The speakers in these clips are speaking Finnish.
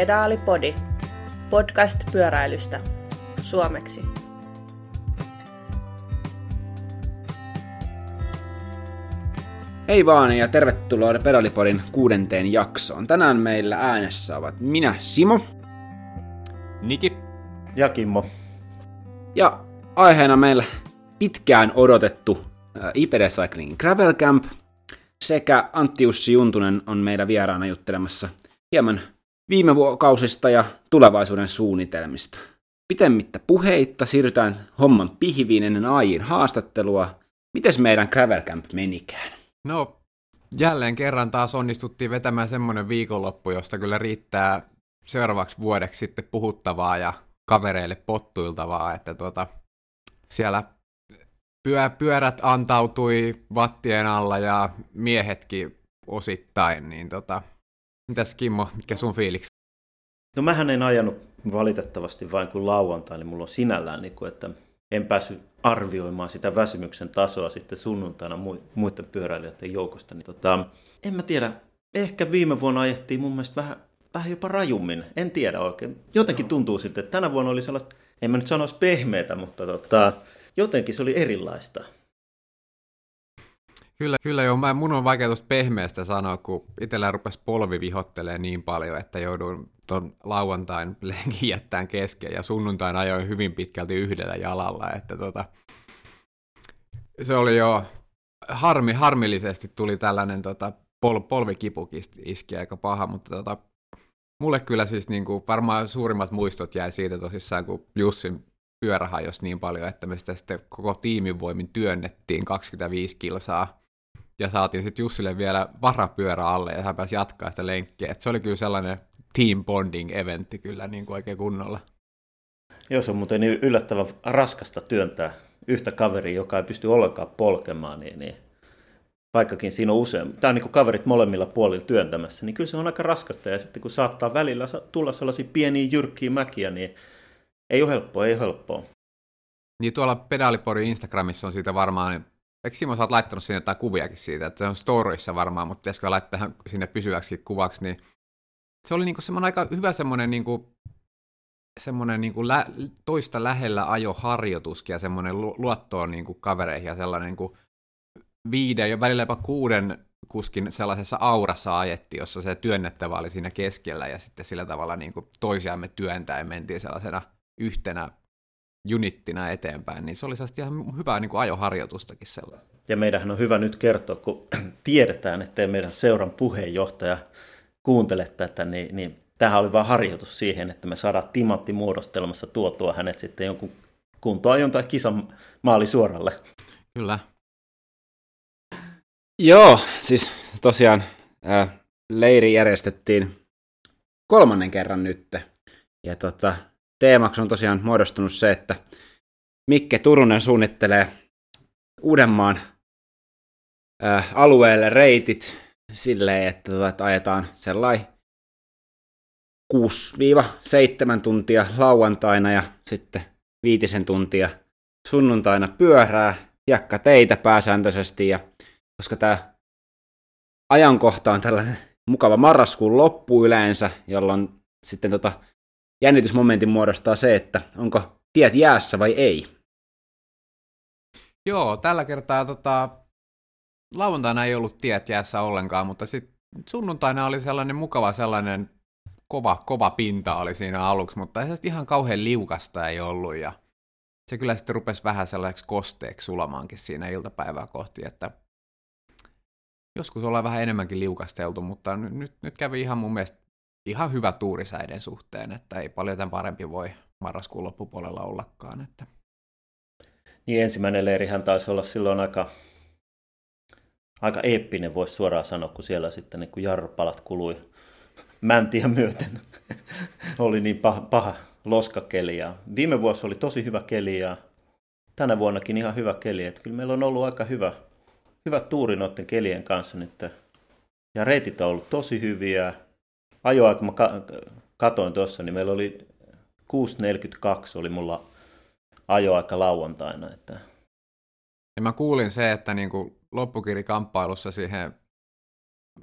Pedaalipodi, podcast pyöräilystä, suomeksi. Hei vaan ja tervetuloa Pedalipodin kuudenteen jaksoon. Tänään meillä äänessä ovat minä, Simo. Niki. Ja Kimmo. Ja aiheena meillä pitkään odotettu äh, IPD Cycling Gravel Camp sekä Antti Jussi Juntunen on meidän vieraana juttelemassa hieman viime vuokausista ja tulevaisuuden suunnitelmista. Pitemmittä puheitta siirrytään homman pihviin ennen AIin haastattelua. Mites meidän Gravel Camp menikään? No, jälleen kerran taas onnistuttiin vetämään semmoinen viikonloppu, josta kyllä riittää seuraavaksi vuodeksi sitten puhuttavaa ja kavereille pottuiltavaa, että tuota, siellä pyö, pyörät antautui vattien alla ja miehetkin osittain, niin tota, mitäs Kimmo, mitkä sun fiiliksi? No mähän en ajanut valitettavasti vain kuin lauantai, niin mulla on sinällään, niin kuin, että en päässyt arvioimaan sitä väsymyksen tasoa sitten sunnuntaina muiden pyöräilijöiden joukosta. Niin tota, en mä tiedä, ehkä viime vuonna ajettiin mun mielestä vähän, vähän jopa rajummin, en tiedä oikein. Jotenkin tuntuu siltä, että tänä vuonna oli sellaista, en mä nyt sanoisi pehmeätä, mutta tota, jotenkin se oli erilaista. Kyllä, kyllä joo. Mä, mun on vaikea tuosta pehmeästä sanoa, kun itsellä rupesi polvi vihottelee niin paljon, että joudun tuon lauantain lenkin jättämään kesken ja sunnuntain ajoin hyvin pitkälti yhdellä jalalla, että tota, se oli jo harmi, harmillisesti tuli tällainen tota, pol, polvikipu iski aika paha, mutta tota, mulle kyllä siis niin kuin, varmaan suurimmat muistot jäi siitä tosissaan, kun Jussin pyörä hajosi niin paljon, että me sitä sitten koko tiimin voimin työnnettiin 25 kilsaa ja saatiin sitten Jussille vielä varapyörä alle ja hän pääsi jatkaa sitä lenkkiä. Et se oli kyllä sellainen team bonding eventti kyllä niin kuin oikein kunnolla. Joo, se on muuten niin yllättävän raskasta työntää yhtä kaveria, joka ei pysty ollenkaan polkemaan, niin, niin vaikkakin siinä on usein, tämä on niin kuin kaverit molemmilla puolilla työntämässä, niin kyllä se on aika raskasta. Ja sitten kun saattaa välillä tulla sellaisia pieniä jyrkkiä mäkiä, niin ei ole helppoa, ei ole helppoa. Niin tuolla Pedalipori Instagramissa on siitä varmaan, eikö Simo sä oot laittanut sinne jotain kuviakin siitä, että se on storyissa varmaan, mutta pitäisikö laittaa sinne pysyväksi kuvaksi, niin se oli niinku semmoinen aika hyvä semmoinen niinku, semmoinen niinku lä- toista lähellä ajoharjoituskin ja semmoinen lu- luottoon niinku kavereihin ja sellainen niinku viiden ja välillä jopa kuuden kuskin sellaisessa aurassa ajetti, jossa se työnnettävä oli siinä keskellä ja sitten sillä tavalla niinku toisiamme työntäen mentiin sellaisena yhtenä unittina eteenpäin, niin se oli ihan hyvää niin kuin ajoharjoitustakin sellaista. Ja meidän on hyvä nyt kertoa, kun tiedetään, että meidän seuran puheenjohtaja kuuntele tätä, niin, niin tämähän oli vain harjoitus siihen, että me saadaan Timatti muodostelmassa tuotua hänet sitten jonkun kuntoajon tai kisan maali suoralle. Kyllä. Joo, siis tosiaan ää, leiri järjestettiin kolmannen kerran nyt. Ja tota, teemaksi on tosiaan muodostunut se, että Mikke Turunen suunnittelee Uudenmaan ää, alueelle reitit silleen, että, tota, että ajetaan sellainen 6-7 tuntia lauantaina ja sitten viitisen tuntia sunnuntaina pyörää, jakka teitä pääsääntöisesti, ja koska tämä ajankohta on tällainen mukava marraskuun loppu yleensä, jolloin sitten tota jännitysmomentin muodostaa se, että onko tiet jäässä vai ei. Joo, tällä kertaa tota, lauantaina ei ollut tiet jäässä ollenkaan, mutta sitten sunnuntaina oli sellainen mukava sellainen kova, kova pinta oli siinä aluksi, mutta se ihan kauhean liukasta ei ollut ja se kyllä sitten rupesi vähän sellaiseksi kosteeksi sulamaankin siinä iltapäivää kohti, että joskus ollaan vähän enemmänkin liukasteltu, mutta nyt, nyt, kävi ihan mun mielestä ihan hyvä tuurisäiden suhteen, että ei paljon tämän parempi voi marraskuun loppupuolella ollakaan. Että. Niin ensimmäinen leirihän taisi olla silloin aika, aika eeppinen, voisi suoraan sanoa, kun siellä sitten niin jarrupalat kului mäntiä myöten. oli niin paha, paha loskakeli. Ja viime vuosi oli tosi hyvä keli ja tänä vuonnakin ihan hyvä keli. Että kyllä meillä on ollut aika hyvä, hyvä tuuri noiden kelien kanssa nyt. Ja reitit on ollut tosi hyviä ajoa, kun mä katoin tuossa, niin meillä oli 6.42 oli mulla ajoaika lauantaina. Että... Ja mä kuulin se, että niin kuin loppukirikamppailussa siihen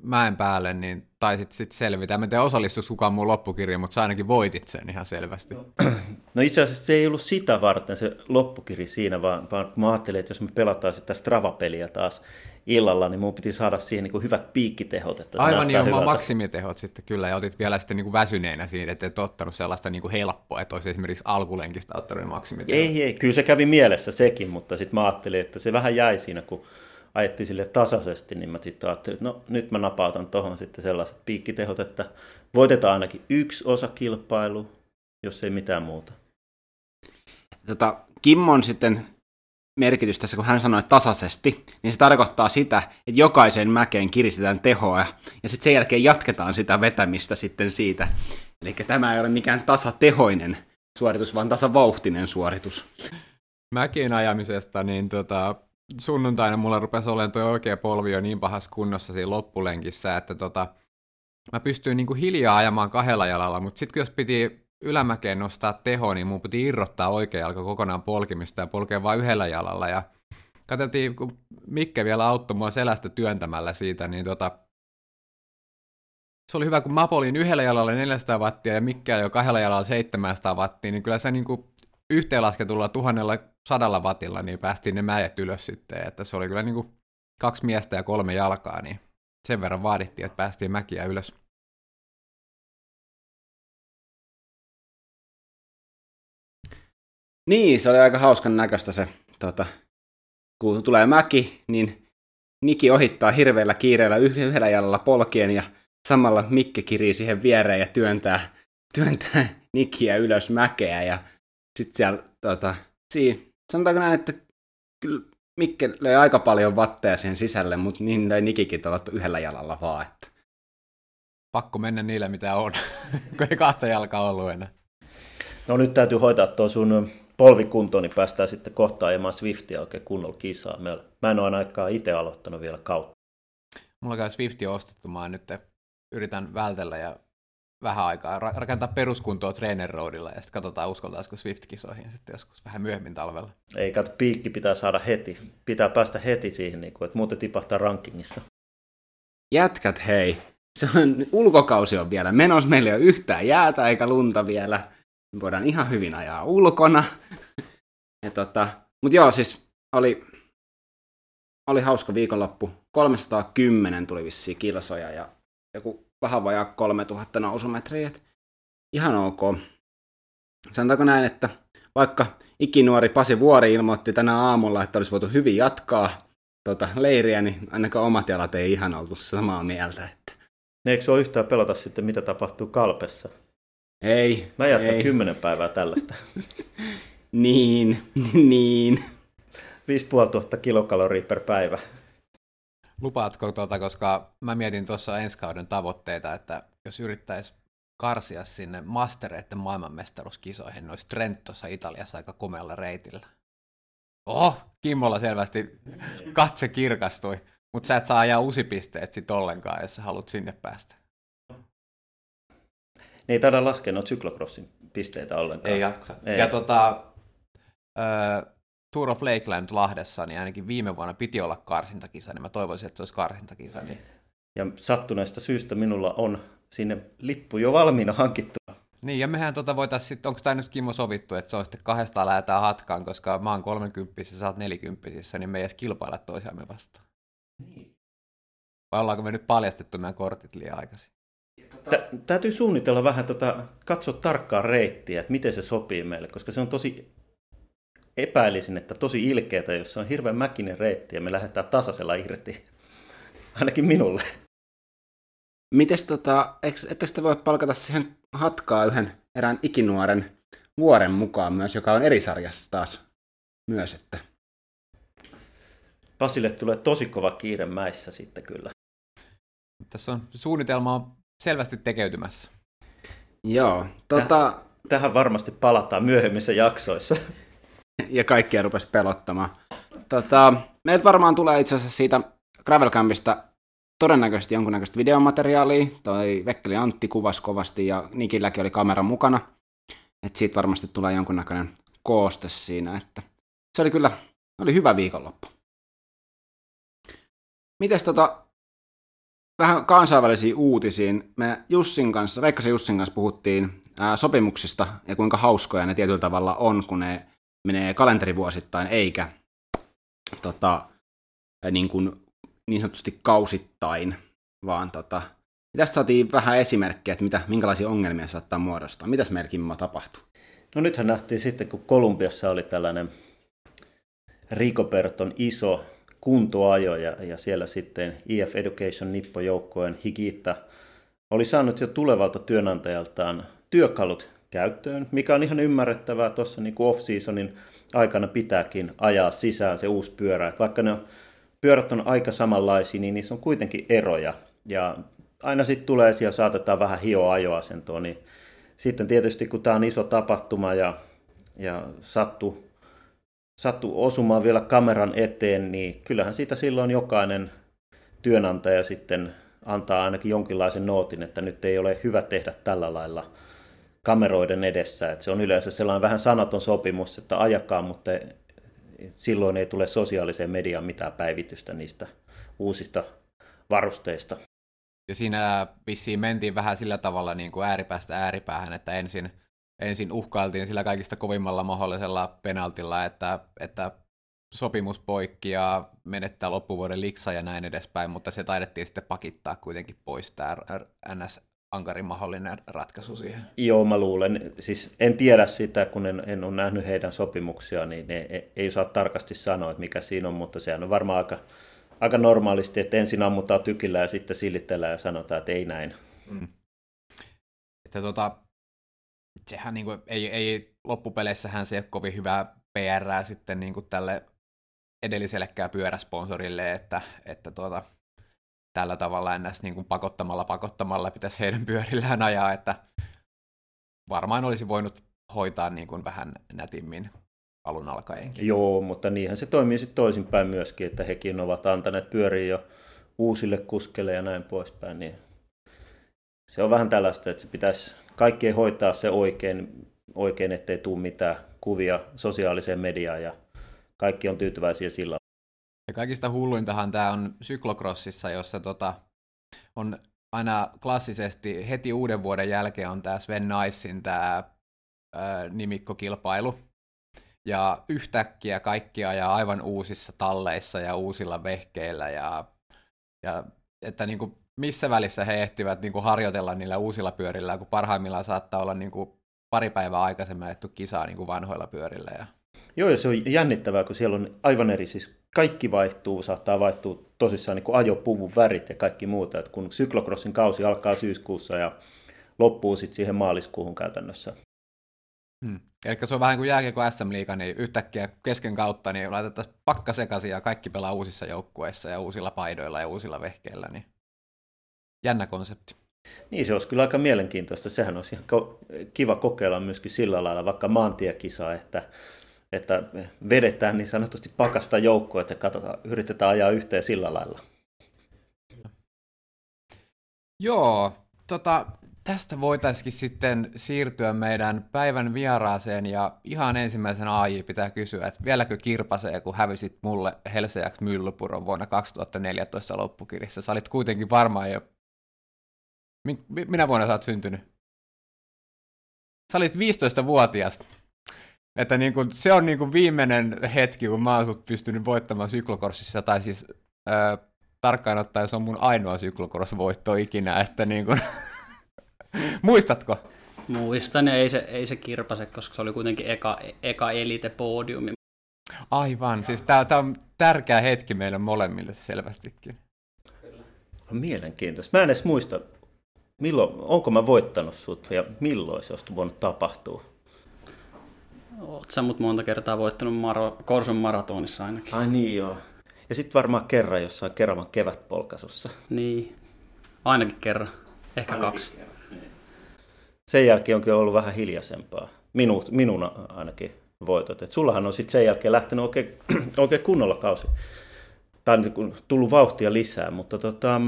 mäen päälle, niin taisit sitten selvitä. Mä en tiedä osallistuisi kukaan muu loppukirja, mutta sä ainakin voitit sen ihan selvästi. No, no itse asiassa se ei ollut sitä varten se loppukiri siinä, vaan, vaan mä ajattelin, että jos me pelataan sitä Strava-peliä taas illalla, niin mun piti saada siihen niin kuin hyvät piikkitehot. Että Aivan niin, hyvältä. maksimitehot sitten kyllä, ja otit vielä sitten niin kuin väsyneenä siinä, että et ottanut sellaista niin kuin helppoa, että olisi esimerkiksi alkulenkistä ottanut maksimitehot. Ei, ei, kyllä se kävi mielessä sekin, mutta sitten mä ajattelin, että se vähän jäi siinä, kun ajettiin sille tasaisesti, niin mä sitten ajattelin, että no nyt mä napautan tuohon sitten sellaiset piikkitehot, että voitetaan ainakin yksi osa kilpailu, jos ei mitään muuta. Tota, Kimmon sitten merkitys tässä, kun hän sanoi tasaisesti, niin se tarkoittaa sitä, että jokaisen mäkeen kiristetään tehoa, ja sitten sen jälkeen jatketaan sitä vetämistä sitten siitä. Eli tämä ei ole mikään tasatehoinen suoritus, vaan tasavauhtinen suoritus. Mäkien ajamisesta, niin tota, sunnuntaina mulla rupesi olemaan tuo oikea polvi jo niin pahassa kunnossa siinä loppulenkissä, että tota, mä pystyin niinku hiljaa ajamaan kahdella jalalla, mutta sitten jos piti ylämäkeen nostaa teho, niin mun piti irrottaa oikea jalka kokonaan polkimista ja polkea vain yhdellä jalalla. Ja katseltiin, kun Mikke vielä auttoi mua selästä työntämällä siitä, niin tota, se oli hyvä, kun mä polin yhdellä jalalla 400 wattia ja Mikke jo kahdella jalalla 700 wattia, niin kyllä se niin kuin yhteenlasketulla tuhannella sadalla wattilla niin päästiin ne mäet ylös sitten, että se oli kyllä niin kuin kaksi miestä ja kolme jalkaa, niin sen verran vaadittiin, että päästiin mäkiä ylös. Niin, se oli aika hauskan näköistä se, tota, kun tulee mäki, niin Niki ohittaa hirveällä kiireellä yhdellä jalalla polkien ja samalla Mikke kirii siihen viereen ja työntää, työntää Nikiä ylös mäkeä ja sitten siellä, tota, siinä, sanotaanko näin, että kyllä Mikke löi aika paljon vatteja siihen sisälle, mutta niin löi Nikikin tuolla yhdellä jalalla vaan. Että. Pakko mennä niille, mitä on, kun ei kahta jalkaa ollut enää. No nyt täytyy hoitaa tuo sun polvikuntoon, niin päästään sitten kohta ajamaan Swiftia oikein kunnolla kisaa. Mä en ole aikaa itse aloittanut vielä kautta. Mulla käy Swifti ostettu, mä nyt yritän vältellä ja vähän aikaa rakentaa peruskuntoa Trainer Roadilla ja sitten katsotaan uskaltaisiko Swift-kisoihin sitten joskus vähän myöhemmin talvella. Ei, kato, piikki pitää saada heti. Pitää päästä heti siihen, niin kuin, että muuten tipahtaa rankingissa. Jätkät, hei. Se on, ulkokausi on vielä menossa, meillä ei ole yhtään jäätä eikä lunta vielä. Voidaan ihan hyvin ajaa ulkona. Ja tota, mutta joo, siis oli, oli hauska viikonloppu. 310 tuli vissiin kilsoja ja joku vähän vajaa 3000 nousumetriä. Ihan ok. Sanotaanko näin, että vaikka ikinuori Pasi Vuori ilmoitti tänä aamulla, että olisi voitu hyvin jatkaa tota, leiriä, niin ainakaan omat jalat ei ihan oltu samaa mieltä. Että... Eikö se ole yhtään pelata sitten, mitä tapahtuu Kalpessa? Ei. Mä jatkan ei. kymmenen päivää tällaista. niin, niin. 5500 kilokaloria per päivä. Lupaatko tuota, koska mä mietin tuossa ensi kauden tavoitteita, että jos yrittäisi karsia sinne mastereiden maailmanmestaruuskisoihin, niin olisi Trentossa Italiassa aika komealla reitillä. Oho, Kimmolla selvästi katse kirkastui, mutta sä et saa ajaa usipisteet sit ollenkaan, jos sä haluat sinne päästä. Ne ei taida laskea noita cyclocrossin pisteitä ollenkaan. Ei jaksa. Ei. Ja tota, äh, Tour of Lakeland Lahdessa, niin ainakin viime vuonna piti olla karsintakisa, niin mä toivoisin, että se olisi karsintakisa. Niin... Ja sattuneesta syystä minulla on sinne lippu jo valmiina hankittu. Niin, ja mehän tota voitaisiin sitten, onko tämä nyt Kimmo sovittu, että se on sitten kahdesta lähetään hatkaan, koska mä oon 30 ja sä oot 40 niin me ei edes kilpailla toisiamme vastaan. Niin. Vai ollaanko me nyt paljastettu meidän kortit liian aikaisin? Tä, täytyy suunnitella vähän, tota, katsoa tarkkaa reittiä, että miten se sopii meille, koska se on tosi epäilisin, että tosi ilkeätä, jos se on hirveän mäkinen reitti ja me lähdetään tasaisella irti. Ainakin minulle. Mites tota, ette sitä voi palkata siihen hatkaa yhden erään ikinuoren vuoren mukaan myös, joka on eri sarjassa taas myös, että... Pasille tulee tosi kova kiire mäissä sitten kyllä. Tässä on suunnitelma on selvästi tekeytymässä. Joo, tota... Tähän varmasti palataan myöhemmissä jaksoissa. ja kaikkia rupesi pelottamaan. Tota, meiltä varmaan tulee itse asiassa siitä Gravel Campista todennäköisesti jonkunnäköistä videomateriaalia. Toi Vekkeli Antti kuvasi kovasti ja Nikilläkin oli kamera mukana. Et siitä varmasti tulee jonkunnäköinen kooste siinä. Että se oli kyllä oli hyvä viikonloppu. Mites tota, vähän kansainvälisiin uutisiin. Me Jussin kanssa, Veikkasen Jussin kanssa puhuttiin ää, sopimuksista ja kuinka hauskoja ne tietyllä tavalla on, kun ne menee kalenterivuosittain eikä tota, niin, kuin, niin sanotusti kausittain, vaan tota, tästä saatiin vähän esimerkkejä, että mitä, minkälaisia ongelmia saattaa muodostaa. Mitäs meillä Kimmo tapahtuu? No nythän nähtiin sitten, kun Kolumbiassa oli tällainen Ricoberton iso kuntoajo ja, ja siellä sitten EF Education Nippo-joukkojen Higita oli saanut jo tulevalta työnantajaltaan työkalut käyttöön, mikä on ihan ymmärrettävää tuossa niin off-seasonin aikana pitääkin ajaa sisään se uusi pyörä. Että vaikka ne on, pyörät on aika samanlaisia, niin niissä on kuitenkin eroja. Ja aina sitten tulee siellä saatetaan vähän hioa ajoasentoa, niin sitten tietysti kun tämä on iso tapahtuma ja, ja sattuu sattu osumaan vielä kameran eteen, niin kyllähän siitä silloin jokainen työnantaja sitten antaa ainakin jonkinlaisen nootin, että nyt ei ole hyvä tehdä tällä lailla kameroiden edessä. Että se on yleensä sellainen vähän sanaton sopimus, että ajakaa, mutta silloin ei tule sosiaaliseen mediaan mitään päivitystä niistä uusista varusteista. Ja siinä vissiin mentiin vähän sillä tavalla niin kuin ääripäästä ääripäähän, että ensin, ensin uhkailtiin sillä kaikista kovimmalla mahdollisella penaltilla, että, että sopimus poikki ja menettää loppuvuoden liksa ja näin edespäin, mutta se taidettiin sitten pakittaa kuitenkin pois tämä NS ankarin mahdollinen ratkaisu siihen. Joo, mä luulen. Siis en tiedä sitä, kun en, en ole nähnyt heidän sopimuksia, niin ne ei, ei saa tarkasti sanoa, että mikä siinä on, mutta sehän on varmaan aika aika normaalisti, että ensin ammutaan tykillä ja sitten silitellään ja sanotaan, että ei näin. Mm. Että tota, sehän niin kuin, ei, ei loppupeleissähän se ei ole kovin hyvää PR sitten niin kuin tälle edellisellekään pyöräsponsorille, että, että tuota, tällä tavalla ennäs niin kuin pakottamalla pakottamalla pitäisi heidän pyörillään ajaa, että varmaan olisi voinut hoitaa niin kuin vähän nätimmin alun alkaenkin. Joo, mutta niinhän se toimii sitten toisinpäin myöskin, että hekin ovat antaneet pyöriä jo uusille kuskeille ja näin poispäin. Niin se on vähän tällaista, että se pitäisi kaikkien hoitaa se oikein, oikein ettei tule mitään kuvia sosiaaliseen mediaan ja kaikki on tyytyväisiä sillä. Ja kaikista hulluintahan tämä on syklokrossissa, jossa tota, on aina klassisesti heti uuden vuoden jälkeen on tämä Sven Nicein tämä nimikkokilpailu, ja yhtäkkiä kaikki ajaa aivan uusissa talleissa ja uusilla vehkeillä ja, ja että niin kuin missä välissä he ehtivät niin kuin harjoitella niillä uusilla pyörillä, kun parhaimmillaan saattaa olla niin kuin pari päivää aikaisemmin ajettu kisaa niin kuin vanhoilla pyörillä. Ja... Joo, ja se on jännittävää, kun siellä on aivan eri, siis kaikki vaihtuu, saattaa vaihtua tosissaan niin kuin ajopuvun värit ja kaikki muuta, että kun syklocrossin kausi alkaa syyskuussa ja loppuu sitten siihen maaliskuuhun käytännössä. Hmm. Eli se on vähän kuin jääkiekko SM-liiga, niin yhtäkkiä kesken kautta niin laitettaisiin pakka sekaisin ja kaikki pelaa uusissa joukkueissa ja uusilla paidoilla ja uusilla vehkeillä. Niin jännä konsepti. Niin, se olisi kyllä aika mielenkiintoista. Sehän olisi ihan kiva kokeilla myöskin sillä lailla vaikka maantiekisa, että, että vedetään niin sanotusti pakasta joukkoa, että katsotaan, yritetään ajaa yhteen sillä lailla. Joo, tota, tästä voitaisiin sitten siirtyä meidän päivän vieraaseen ja ihan ensimmäisen AI pitää kysyä, että vieläkö kirpasee, kun hävisit mulle Helseäks Myllypuron vuonna 2014 loppukirjassa. Sä olit kuitenkin varmaan jo... Minä vuonna sä oot syntynyt? Sä olit 15-vuotias. Että niin kuin, se on niin kuin viimeinen hetki, kun mä oon sut pystynyt voittamaan syklokorssissa, tai siis äh, tarkkaan ottaen se on mun ainoa syklokorsvoitto ikinä, että niin kuin, Muistatko? Muistan ja ei se, ei se kirpase, koska se oli kuitenkin eka, eka elite-podiumi. Aivan, siis tämä on tärkeä hetki meille molemmille selvästikin. On mielenkiintoista. Mä en edes muista, milloin, onko mä voittanut sut ja milloin se olisi voinut tapahtua. Oot sä mut monta kertaa voittanut Maro, Korson maratonissa ainakin. Ai niin joo. Ja sitten varmaan kerran jossain Keravan kevätpolkasussa. Niin, ainakin kerran, ehkä ainakin kaksi. Kerran sen jälkeen onkin ollut vähän hiljaisempaa. Minu, minun ainakin voitot. Et sullahan on sitten sen jälkeen lähtenyt oikein, oikein kunnolla kausi. Tai niin tullut vauhtia lisää, mutta tota,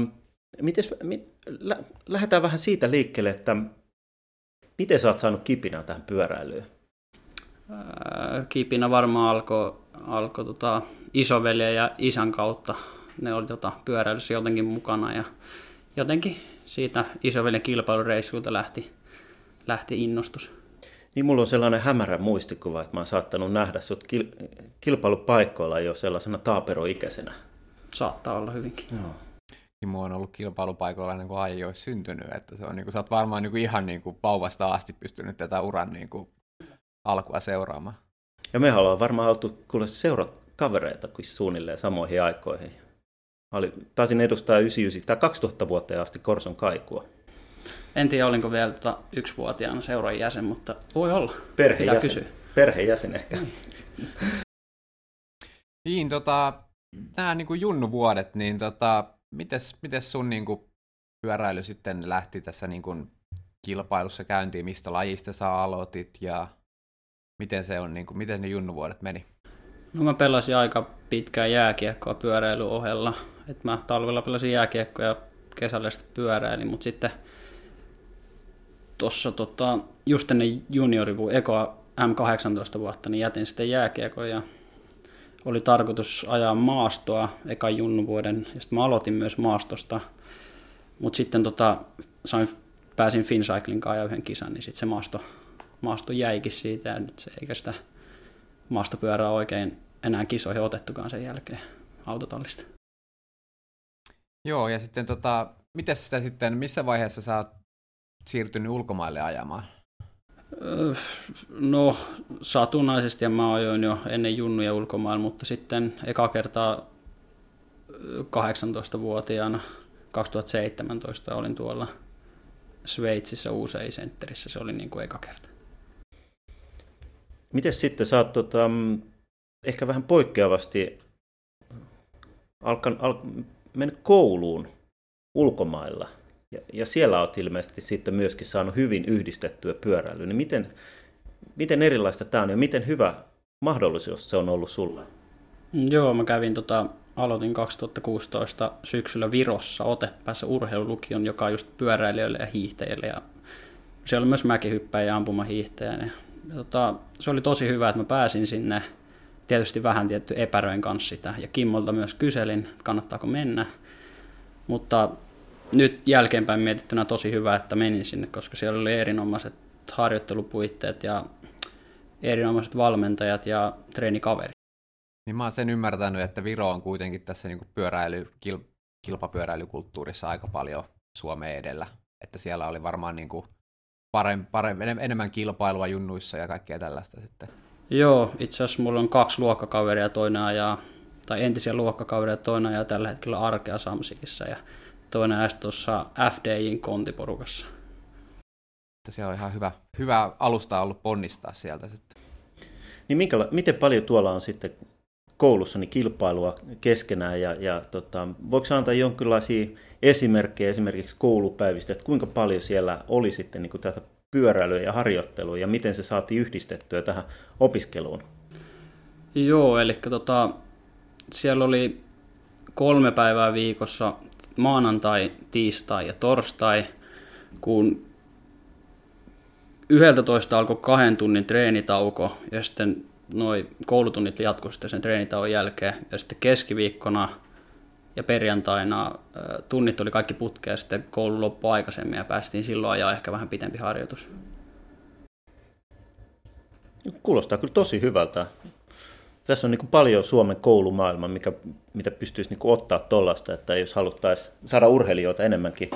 mites, mit, lä, lähdetään vähän siitä liikkeelle, että miten sä oot saanut kipinä tähän pyöräilyyn? Kipinä varmaan alkoi alko, tota, isoveljen ja isän kautta. Ne oli tota, pyöräilyssä jotenkin mukana ja jotenkin siitä isoveljen kilpailureissulta lähti, lähti innostus. Niin mulla on sellainen hämärä muistikuva, että mä oon saattanut nähdä sut kil- kilpailupaikoilla jo sellaisena taaperoikäisenä. Saattaa olla hyvinkin. Joo. Kimmo on ollut kilpailupaikoilla ennen kuin Ai olisi syntynyt, että se on, niin kuin, sä oot varmaan niin kuin, ihan niin kuin, vauvasta asti pystynyt tätä uran niin kuin, alkua seuraamaan. Ja me ollaan varmaan oltu kuule seurakavereita kuin suunnilleen samoihin aikoihin. Mä olin, taisin edustaa 99 tai 2000 vuoteen asti Korson kaikua. En tiedä, olinko vielä tota yksivuotiaana seuran jäsen, mutta voi olla. Perhejäsen, kysyä. perhejäsen ehkä. Niin, tota, nämä niin junnuvuodet, niin tota, mites, mites sun niin kuin, pyöräily sitten lähti tässä niin kuin, kilpailussa käyntiin, mistä lajista sä aloitit ja miten se on, niin kuin, miten ne junnuvuodet meni? No mä pelasin aika pitkään jääkiekkoa pyöräilyn ohella. Et mä talvella pelasin jääkiekkoa ja kesällä sitten pyöräilin, mutta sitten tuossa tota, just ennen juniorivu, ekoa M18 vuotta, niin jätin sitten jääkiekon ja oli tarkoitus ajaa maastoa ekan junnuvuoden, ja sitten mä aloitin myös maastosta, mutta sitten tota, sain, pääsin Fincycling kanssa yhden kisan, niin sitten se maasto, maasto jäikin siitä, ja nyt se, eikä sitä maastopyörää oikein enää kisoihin otettukaan sen jälkeen autotallista. Joo, ja sitten tota, miten sitä sitten, missä vaiheessa sä oot siirtynyt ulkomaille ajamaan? Öö, No, satunnaisesti ja mä ajoin jo ennen junnuja ulkomailla, mutta sitten eka kertaa ö, 18-vuotiaana 2017 olin tuolla Sveitsissä usein sentterissä, se oli niin kuin eka kerta. Miten sitten? Sä oot tota, mm, ehkä vähän poikkeavasti alkan, al, mennyt kouluun ulkomailla ja, ja siellä olet ilmeisesti sitten myöskin saanut hyvin yhdistettyä pyöräilyä. Niin miten, miten erilaista tämä on ja miten hyvä mahdollisuus se on ollut sulle? Mm, Joo, mä kävin tota, aloitin 2016 syksyllä Virossa Otepäässä urheilulukion, joka on just pyöräilijöille ja hiihtäjille. Ja siellä oli myös mäkihyppäjä ja ampumahiihtäjä. Ja, tota, se oli tosi hyvä, että mä pääsin sinne. Tietysti vähän tietty epäröin kanssa sitä. Ja Kimmolta myös kyselin, kannattaako mennä. Mutta nyt jälkeenpäin mietittynä tosi hyvä, että menin sinne, koska siellä oli erinomaiset harjoittelupuitteet ja erinomaiset valmentajat ja treenikaveri. Niin mä oon sen ymmärtänyt, että Viro on kuitenkin tässä niin pyöräily, kil, kilpapyöräilykulttuurissa aika paljon Suomeen edellä. Että siellä oli varmaan niin kuin parem, parem, enemmän kilpailua junnuissa ja kaikkea tällaista sitten. Joo, itse asiassa mulla on kaksi luokkakaveria, toinen ajaa, tai entisiä luokkakavereita, toinen ajaa tällä hetkellä arkea Samsikissa ja toinen sitten tuossa FDIin kontiporukassa. Että se on ihan hyvä, hyvä alusta ollut ponnistaa sieltä sitten. Niin minkäla- miten paljon tuolla on sitten koulussa niin kilpailua keskenään ja, ja tota, voiko sä antaa jonkinlaisia esimerkkejä esimerkiksi koulupäivistä, että kuinka paljon siellä oli sitten niin kuin tätä pyöräilyä ja harjoittelua ja miten se saatiin yhdistettyä tähän opiskeluun? Joo, eli tota, siellä oli kolme päivää viikossa, maanantai, tiistai ja torstai, kun 11 alkoi kahden tunnin treenitauko ja sitten noi koulutunnit jatkui sitten sen treenitauon jälkeen ja sitten keskiviikkona ja perjantaina tunnit oli kaikki putkea sitten koulu loppui aikaisemmin ja päästiin silloin ajaa ehkä vähän pitempi harjoitus. Kuulostaa kyllä tosi hyvältä. Tässä on niin kuin paljon Suomen koulumaailma, mikä, mitä pystyisi niin ottaa tuollaista, että jos haluttaisiin saada urheilijoita enemmänkin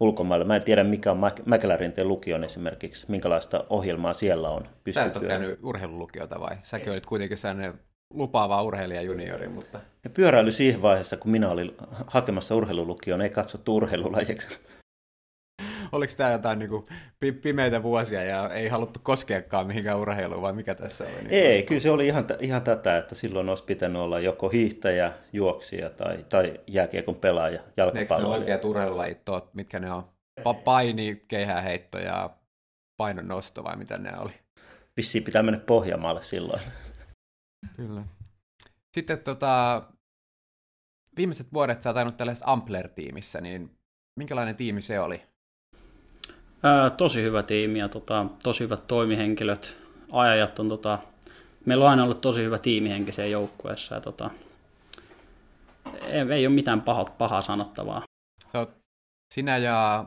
ulkomaille. Mä en tiedä, mikä on Mä- Mäkelärinteen lukion esimerkiksi, minkälaista ohjelmaa siellä on. Sä et ole käynyt urheilulukiota vai? Säkin olit kuitenkin sellainen lupaava urheilija juniori, mutta Ja pyöräily siihen vaiheessa, kun minä olin hakemassa urheilulukioon, ei katsottu urheilulajiksi. Oliko tämä jotain niin kuin, pimeitä vuosia ja ei haluttu koskeakaan mihinkään urheiluun vai mikä tässä oli? Niin Ei, kyllä se oli ihan, ihan tätä, että silloin olisi pitänyt olla joko hiihtäjä, juoksija tai, tai jääkiekon pelaaja, Eikö ne jalkapalloilija. oikeat urheilulajit ole, mitkä ne on? Pa- paini, keihäheitto ja painon nosto vai mitä ne oli? Vissiin pitää mennä Pohjanmaalle silloin. Kyllä. Sitten tota, viimeiset vuodet sä oot tällaisessa Ampler-tiimissä, niin minkälainen tiimi se oli? Ää, tosi hyvä tiimi ja tota, tosi hyvät toimihenkilöt. Ajajat on, tota, meillä on aina ollut tosi hyvä tiimihenki siellä joukkueessa ja tota, ei, ei ole mitään paha, pahaa sanottavaa. Sä oot sinä ja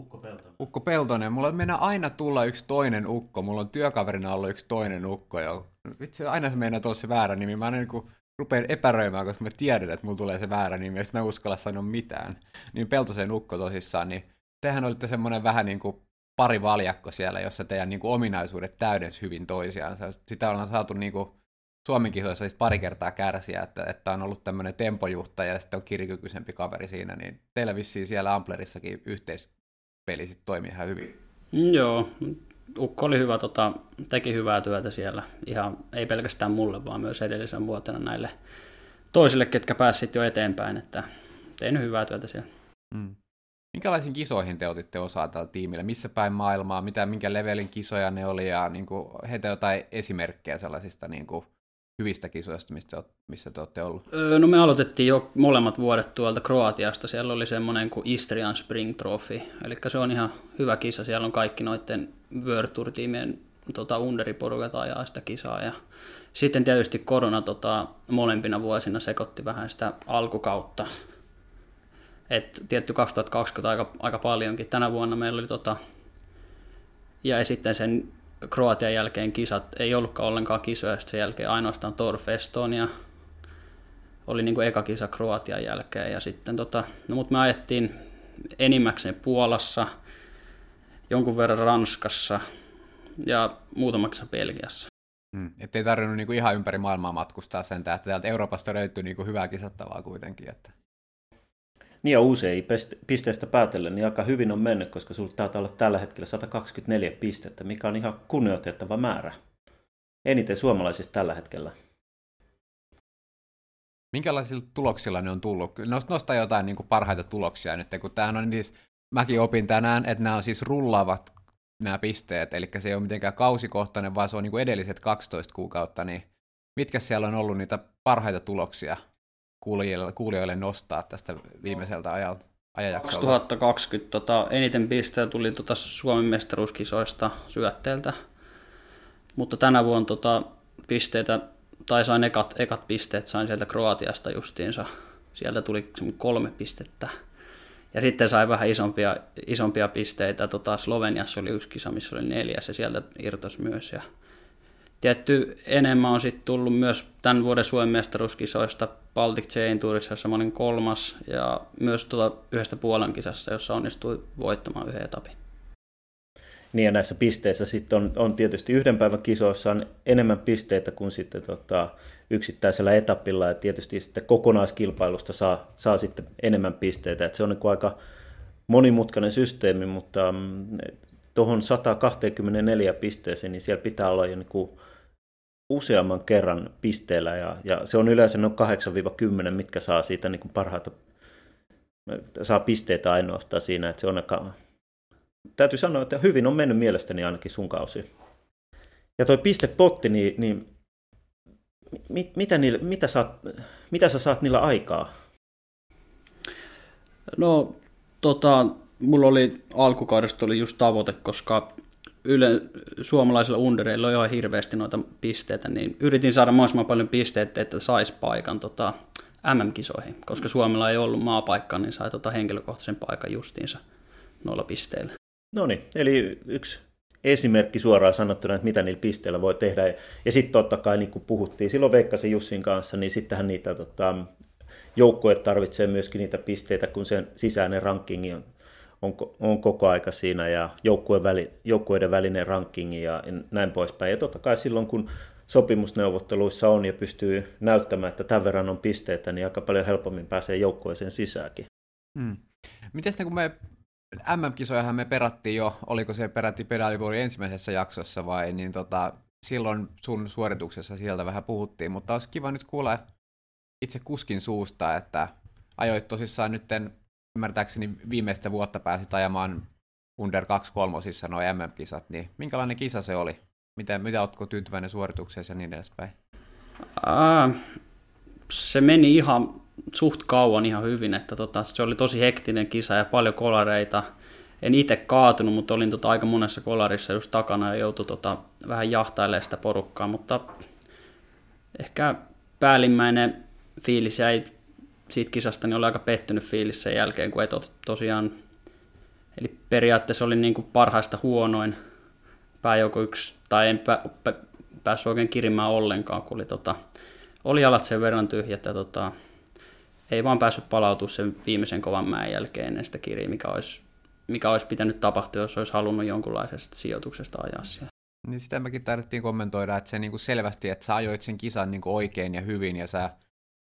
Ukko Peltonen. Ukko Peltonen, mulla mennä aina tulla yksi toinen ukko. Mulla on työkaverina ollut yksi toinen ukko. Ja vitsi, aina se meinaa se väärä nimi. Mä aina niin rupean epäröimään, koska mä tiedän, että mulla tulee se väärä nimi, ja sitten mä uskalla sanoa mitään. Niin Peltosen ukko tosissaan, niin tehän olitte semmoinen vähän niin kuin pari valjakko siellä, jossa teidän niin kuin ominaisuudet täydens hyvin toisiaan. Sitä ollaan saatu niin kuin Suomen kisoissa pari kertaa kärsiä, että, että on ollut tämmöinen tempojuhtaja ja sitten on kirikykyisempi kaveri siinä, niin teillä vissiin siellä Amplerissakin yhteispeli sitten toimii ihan hyvin. Mm, joo, Ukko oli hyvä, tota, teki hyvää työtä siellä, ihan ei pelkästään mulle, vaan myös edellisen vuotena näille toisille, ketkä pääsivät jo eteenpäin, että tein hyvää työtä siellä. Mm. Minkälaisiin kisoihin te otitte osaa tällä tiimillä? Missä päin maailmaa? Mitä, minkä levelin kisoja ne oli? Ja niin kuin, heitä jotain esimerkkejä sellaisista niin kuin, hyvistä kisoista, mistä, missä te olette ollut? Öö, no me aloitettiin jo molemmat vuodet tuolta Kroatiasta. Siellä oli semmoinen kuin Istrian Spring Trophy. Eli se on ihan hyvä kisa. Siellä on kaikki noiden World Tour-tiimien tota, underiporukat ajaa sitä kisaa. Ja sitten tietysti korona tota, molempina vuosina sekoitti vähän sitä alkukautta. Et tietty 2020 aika, aika paljonkin. Tänä vuonna meillä oli tota, ja sitten sen Kroatian jälkeen kisat ei ollutkaan ollenkaan kisoja, sen jälkeen ainoastaan Torf Estonia oli niin kuin eka kisa Kroatian jälkeen. Ja sitten tota, no, mutta me ajettiin enimmäkseen Puolassa, jonkun verran Ranskassa ja muutamaksi Belgiassa. Hmm. Että ei tarvinnut niinku ihan ympäri maailmaa matkustaa sen että täältä Euroopasta löytyy niinku hyvää kisattavaa kuitenkin. Että... Niin ja usein pisteestä päätellen, niin aika hyvin on mennyt, koska sinulla taitaa olla tällä hetkellä 124 pistettä, mikä on ihan kunnioitettava määrä. Eniten suomalaisista tällä hetkellä. Minkälaisilla tuloksilla ne on tullut? Nosta jotain niin kuin parhaita tuloksia nyt, kun tämähän on siis, mäkin opin tänään, että nämä on siis rullaavat nämä pisteet, eli se ei ole mitenkään kausikohtainen, vaan se on niin kuin edelliset 12 kuukautta, niin mitkä siellä on ollut niitä parhaita tuloksia kuulijoille, kuulijoille nostaa tästä viimeiseltä ajalta? ajanjaksolta? 2020 tota, eniten pisteitä tuli tota Suomen mestaruuskisoista syötteeltä, mutta tänä vuonna tota, pisteitä, tai sain ekat, ekat pisteet, sain sieltä Kroatiasta justiinsa. Sieltä tuli kolme pistettä. Ja sitten sai vähän isompia, isompia pisteitä. Tota, Sloveniassa oli yksi kisa, missä oli neljäs ja sieltä irtos myös. Ja Tietty enemmän on sitten tullut myös tämän vuoden Suomen mestaruuskisoista Baltic Chain Tourissa, jossa olin kolmas, ja myös tuota yhdestä Puolan kisassa, jossa onnistui voittamaan yhden etapin. Niin ja näissä pisteissä sitten on, on tietysti yhden päivän kisoissa on enemmän pisteitä kuin sitten tota, yksittäisellä etapilla ja tietysti sitten kokonaiskilpailusta saa, saa sitten enemmän pisteitä. Et se on niin aika monimutkainen systeemi, mutta mm, tuohon 124 pisteeseen, niin siellä pitää olla jo niin useamman kerran pisteellä ja, ja se on yleensä noin 8-10, mitkä saa siitä niin parhaita, saa pisteitä ainoastaan siinä, että se on aika, täytyy sanoa, että hyvin on mennyt mielestäni ainakin sun kausi. Ja toi pistepotti, niin, niin mit, mitä, niille, mitä, saat, mitä sä saat niillä aikaa? No, tota, mulla oli alkukaudesta oli just tavoite, koska yle, suomalaisilla undereilla on ihan hirveästi noita pisteitä, niin yritin saada mahdollisimman paljon pisteitä, että saisi paikan tota, MM-kisoihin, koska Suomella ei ollut maapaikkaa, niin sai tota henkilökohtaisen paikan justiinsa noilla pisteillä. No niin, eli yksi esimerkki suoraan sanottuna, että mitä niillä pisteillä voi tehdä. Ja sitten totta kai, niin kuin puhuttiin silloin Veikkasen Jussin kanssa, niin sittenhän niitä tota, joukkueet tarvitsee myöskin niitä pisteitä, kun sen sisäinen rankingi on on, on koko aika siinä ja joukkueen väli, joukkueiden välinen rankingi ja näin poispäin. Ja totta kai silloin, kun sopimusneuvotteluissa on ja pystyy näyttämään, että tämän verran on pisteitä, niin aika paljon helpommin pääsee joukkueeseen sisäänkin. Hmm. Miten kun me MM-kisojahan me perattiin jo, oliko se perätti pedaalivuori ensimmäisessä jaksossa vai, niin tota, silloin sun suorituksessa sieltä vähän puhuttiin, mutta olisi kiva nyt kuulla itse kuskin suusta, että ajoit tosissaan nytten ymmärtääkseni viimeistä vuotta pääsit ajamaan Under 2-3 nuo MM-kisat, niin minkälainen kisa se oli? Mitä, mitä oletko tyytyväinen suoritukseen ja niin edespäin? Ää, se meni ihan suht kauan ihan hyvin, että tota, se oli tosi hektinen kisa ja paljon kolareita. En itse kaatunut, mutta olin tota aika monessa kolarissa just takana ja joutui tota vähän jahtailemaan sitä porukkaa, mutta ehkä päällimmäinen fiilis jäi siitä kisasta niin oli aika pettynyt fiilis sen jälkeen, kun ei tosiaan, eli periaatteessa oli niin kuin parhaista huonoin pääjouko yksi, tai en pä, pä, päässyt oikein kirimään ollenkaan, kun oli, tota, oli jalat sen verran tyhjät ja tota, ei vaan päässyt palautumaan sen viimeisen kovan mäen jälkeen ennen sitä kirjaa, mikä olisi, mikä olisi pitänyt tapahtua, jos olisi halunnut jonkunlaisesta sijoituksesta ajaa siellä. Niin sitä mekin tarvittiin kommentoida, että se niinku selvästi, että sä ajoit sen kisan niinku oikein ja hyvin, ja sä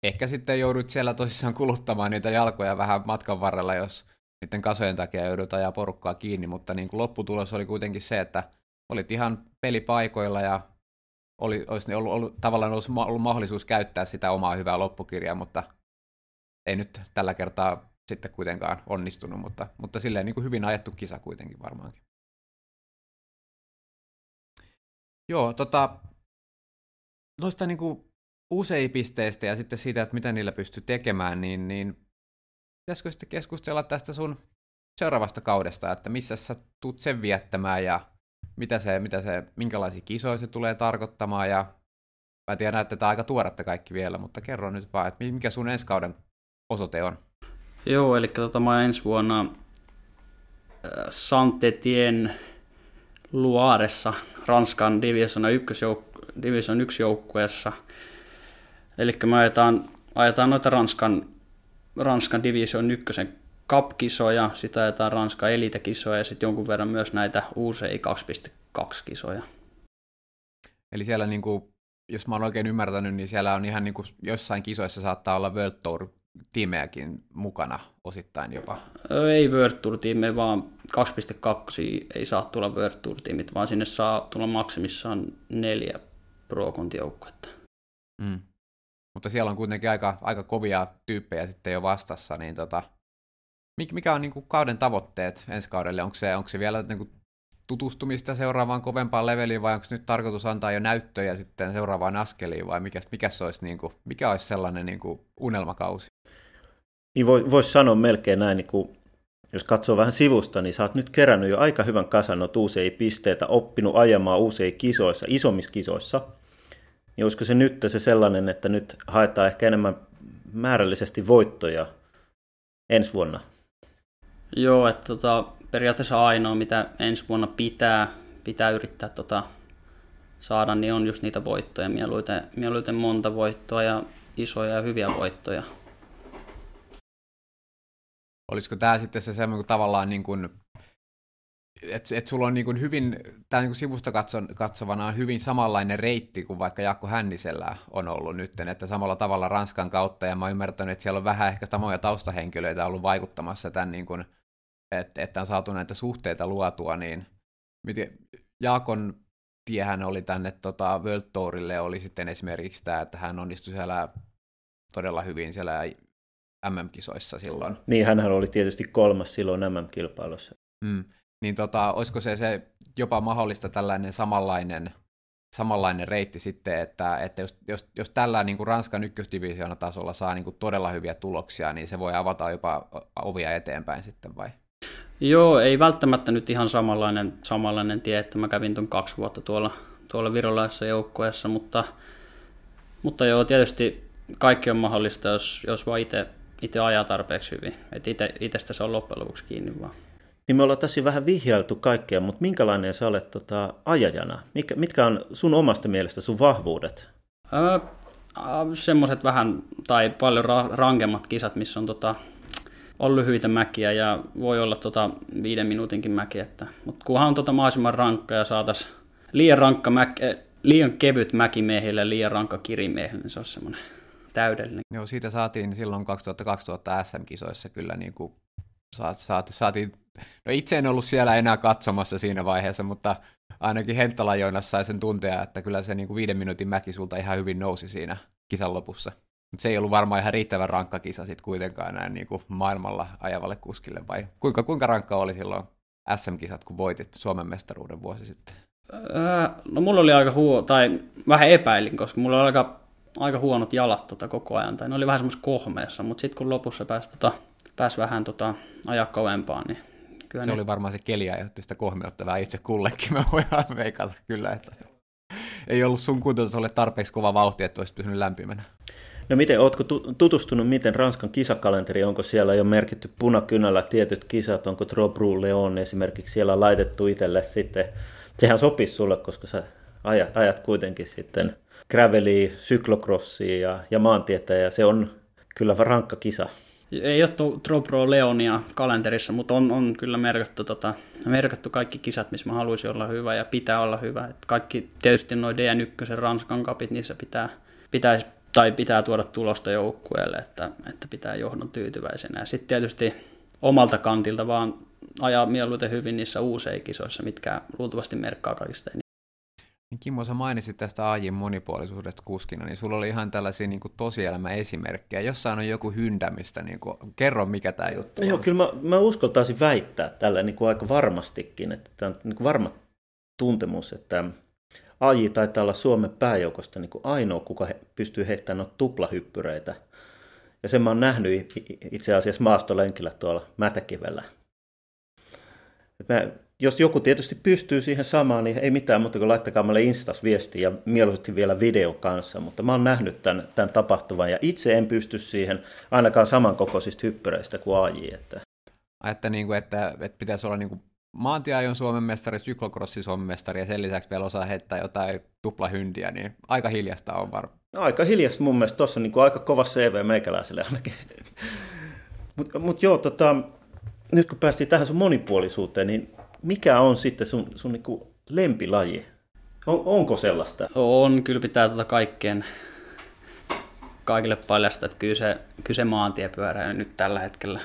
ehkä sitten joudut siellä tosissaan kuluttamaan niitä jalkoja vähän matkan varrella, jos niiden kasojen takia joudut ajaa porukkaa kiinni, mutta niin kuin lopputulos oli kuitenkin se, että olit ihan pelipaikoilla ja oli, olisi ollut, ollut, tavallaan ollut, ollut mahdollisuus käyttää sitä omaa hyvää loppukirjaa, mutta ei nyt tällä kertaa sitten kuitenkaan onnistunut, mutta, mutta silleen niin kuin hyvin ajettu kisa kuitenkin varmaankin. Joo, tota, noista niin kuin UCI-pisteistä ja sitten siitä, että mitä niillä pystyy tekemään, niin, niin pitäisikö sitten keskustella tästä sun seuraavasta kaudesta, että missä sä tuut sen viettämään ja mitä se, mitä se, minkälaisia kisoja se tulee tarkoittamaan ja mä tiedän, että tämä aika tuoretta kaikki vielä, mutta kerro nyt vaan, että mikä sun ensi kauden osoite on? Joo, eli tota, mä ensi vuonna äh, Santetien Luaressa Ranskan Division 1, jouk- Division 1 joukkueessa. Eli me ajetaan, ajetaan noita Ranskan, Ranskan Division 1 Cup-kisoja, sitä ajetaan Ranskan Elite-kisoja ja sitten jonkun verran myös näitä UCI 2.2-kisoja. Eli siellä, niin kuin, jos mä oon oikein ymmärtänyt, niin siellä on ihan niin kuin, jossain kisoissa saattaa olla World Tour tiimejäkin mukana osittain jopa. Ei World Tour-tiimejä, vaan 2.2 ei saa tulla World Tour-tiimit, vaan sinne saa tulla maksimissaan neljä pro joukkuetta. Mm. Mutta siellä on kuitenkin aika, aika kovia tyyppejä sitten jo vastassa, niin tota, mikä on niin kuin kauden tavoitteet ensi kaudelle? Onko se, onko se vielä niin kuin tutustumista seuraavaan kovempaan leveliin vai onko nyt tarkoitus antaa jo näyttöjä sitten seuraavaan askeliin vai mikä, mikä, se olisi, niin kuin, mikä olisi sellainen niin kuin unelmakausi? Niin voi, voisi sanoa melkein näin, niin kuin, jos katsoo vähän sivusta, niin sä oot nyt kerännyt jo aika hyvän kasan noita uusia pisteitä, oppinut ajamaan uusia kisoissa, isommissa kisoissa. Niin olisiko se nyt se sellainen, että nyt haetaan ehkä enemmän määrällisesti voittoja ensi vuonna? Joo, että tota, periaatteessa ainoa, mitä ensi vuonna pitää, pitää yrittää tota, saada, niin on just niitä voittoja. Mieluiten, mieluiten monta voittoa ja isoja ja hyviä voittoja. Olisiko tämä sitten se semmoinen tavallaan niin kuin, että et sulla on niin kuin hyvin, tämä niin sivusta katson, katsovana on hyvin samanlainen reitti kuin vaikka Jaakko Hännisellä on ollut nyt, että samalla tavalla Ranskan kautta, ja mä oon ymmärtänyt, että siellä on vähän ehkä samoja taustahenkilöitä ollut vaikuttamassa tämän, niin kuin, että, että on saatu näitä suhteita luotua, niin miten, Jaakon tiehän oli tänne tota, World Tourille, oli sitten esimerkiksi tämä, että hän onnistui siellä todella hyvin siellä MM-kisoissa silloin. Niin, hän oli tietysti kolmas silloin MM-kilpailussa. Mm. Niin tota, olisiko se, se jopa mahdollista tällainen samanlainen, samanlainen reitti sitten, että, että jos, jos, jos tällä niin kuin Ranskan ykkösdivisioona tasolla saa niin kuin todella hyviä tuloksia, niin se voi avata jopa ovia eteenpäin sitten vai? Joo, ei välttämättä nyt ihan samanlainen, samanlainen tie, että mä kävin tuon kaksi vuotta tuolla, tuolla virolaisessa joukkueessa, mutta, mutta joo, tietysti kaikki on mahdollista, jos, jos vaan itse ajaa tarpeeksi hyvin. Että itse, itsestä se on loppujen lopuksi kiinni vaan. Niin me ollaan tässä vähän vihjailtu kaikkea, mutta minkälainen sä olet tota, ajajana? Mitkä, mitkä on sun omasta mielestä sun vahvuudet? Öö, semmoiset vähän tai paljon ra- rankemmat kisat, missä on tota, on lyhyitä mäkiä ja voi olla tota viiden minuutinkin mäki. Että, mutta kunhan on tota mahdollisimman rankka ja saataisiin liian, rankka mäki, liian kevyt mäki miehille ja liian rankka kirimiehille, niin se on semmoinen täydellinen. Joo, siitä saatiin silloin 2000 SM-kisoissa kyllä niin kuin saat, saat, saatiin, no itse en ollut siellä enää katsomassa siinä vaiheessa, mutta ainakin Henttala Joonas sai sen tuntea, että kyllä se niin kuin viiden minuutin mäki sulta ihan hyvin nousi siinä kisan lopussa. Mutta se ei ollut varmaan ihan riittävän rankka kisa sitten kuitenkaan näin niin kuin maailmalla ajavalle kuskille, vai kuinka, kuinka rankka oli silloin SM-kisat, kun voitit Suomen mestaruuden vuosi sitten? Öö, no mulla oli aika huo, tai vähän epäilin, koska mulla oli aika aika huonot jalat tota koko ajan, tai ne oli vähän semmoista kohmeessa, mutta sitten kun lopussa pääsi, tota, pääsi vähän tota, ajaa kovempaan, niin kyllä Se ne... oli varmaan se keli aiheutti sitä kohmeutta vähän itse kullekin, me voidaan veikata kyllä, että ei ollut sun kuntotasolle tarpeeksi kova vauhti, että olisi pysynyt lämpimänä. No miten, ootko tutustunut, miten Ranskan kisakalenteri, onko siellä jo merkitty punakynällä tietyt kisat, onko Trobru Leon esimerkiksi siellä laitettu itselle sitten, sehän sopisi sulle, koska sä ajat, ajat kuitenkin sitten graveliä, syklocrossia ja, ja maantietä, ja se on kyllä rankka kisa. Ei ole Trobro Leonia kalenterissa, mutta on, on kyllä merkattu, tota, merkattu kaikki kisat, missä mä haluaisin olla hyvä ja pitää olla hyvä. Et kaikki tietysti noin DN1 Ranskan kapit, niissä pitää, pitäisi tai pitää tuoda tulosta joukkueelle, että, että pitää johdon tyytyväisenä. Ja sitten tietysti omalta kantilta vaan ajaa mieluiten hyvin niissä kisoissa, mitkä luultavasti merkkaa kaikista. Niin Kimmo, sä mainitsit tästä AJin monipuolisuudesta kuskina, niin sulla oli ihan tällaisia niin tosielämäesimerkkejä. Jossain on joku hyndämistä, niin kuin, kerro mikä tämä juttu on. Joo, kyllä mä, mä uskaltaisin väittää tällä niin kuin aika varmastikin, että tämä on niin kuin varma tuntemus, että AJ taitaa olla Suomen pääjoukosta niin kuin ainoa, kuka he, pystyy heittämään noita tuplahyppyreitä. Ja sen mä oon nähnyt itse asiassa maastolenkillä tuolla Mätäkivellä. Et mä, jos joku tietysti pystyy siihen samaan, niin ei mitään muuta kuin laittakaa meille Instas viestiä ja mieluusti vielä video kanssa. Mutta mä oon nähnyt tämän, tämän tapahtuvan ja itse en pysty siihen ainakaan samankokoisista hyppyreistä kuin AJ. Että... Että, niin kuin, että, että pitäisi olla niin kuin maantieajon Suomen mestari, syklokrossi Suomen mestari ja sen lisäksi vielä osaa heittää jotain tuplahyndiä, niin aika hiljasta on varmaan. No, aika hiljasta mun mielestä, tuossa on niin aika kova CV meikäläiselle ainakin. Mutta mut joo, tota, nyt kun päästiin tähän sun monipuolisuuteen, niin mikä on sitten sun, sun niin lempilaji? On, onko sellaista? On, kyllä pitää tuota kaikkeen kaikille paljasta, että kyllä se, kyllä se maantiepyörä nyt tällä hetkellä.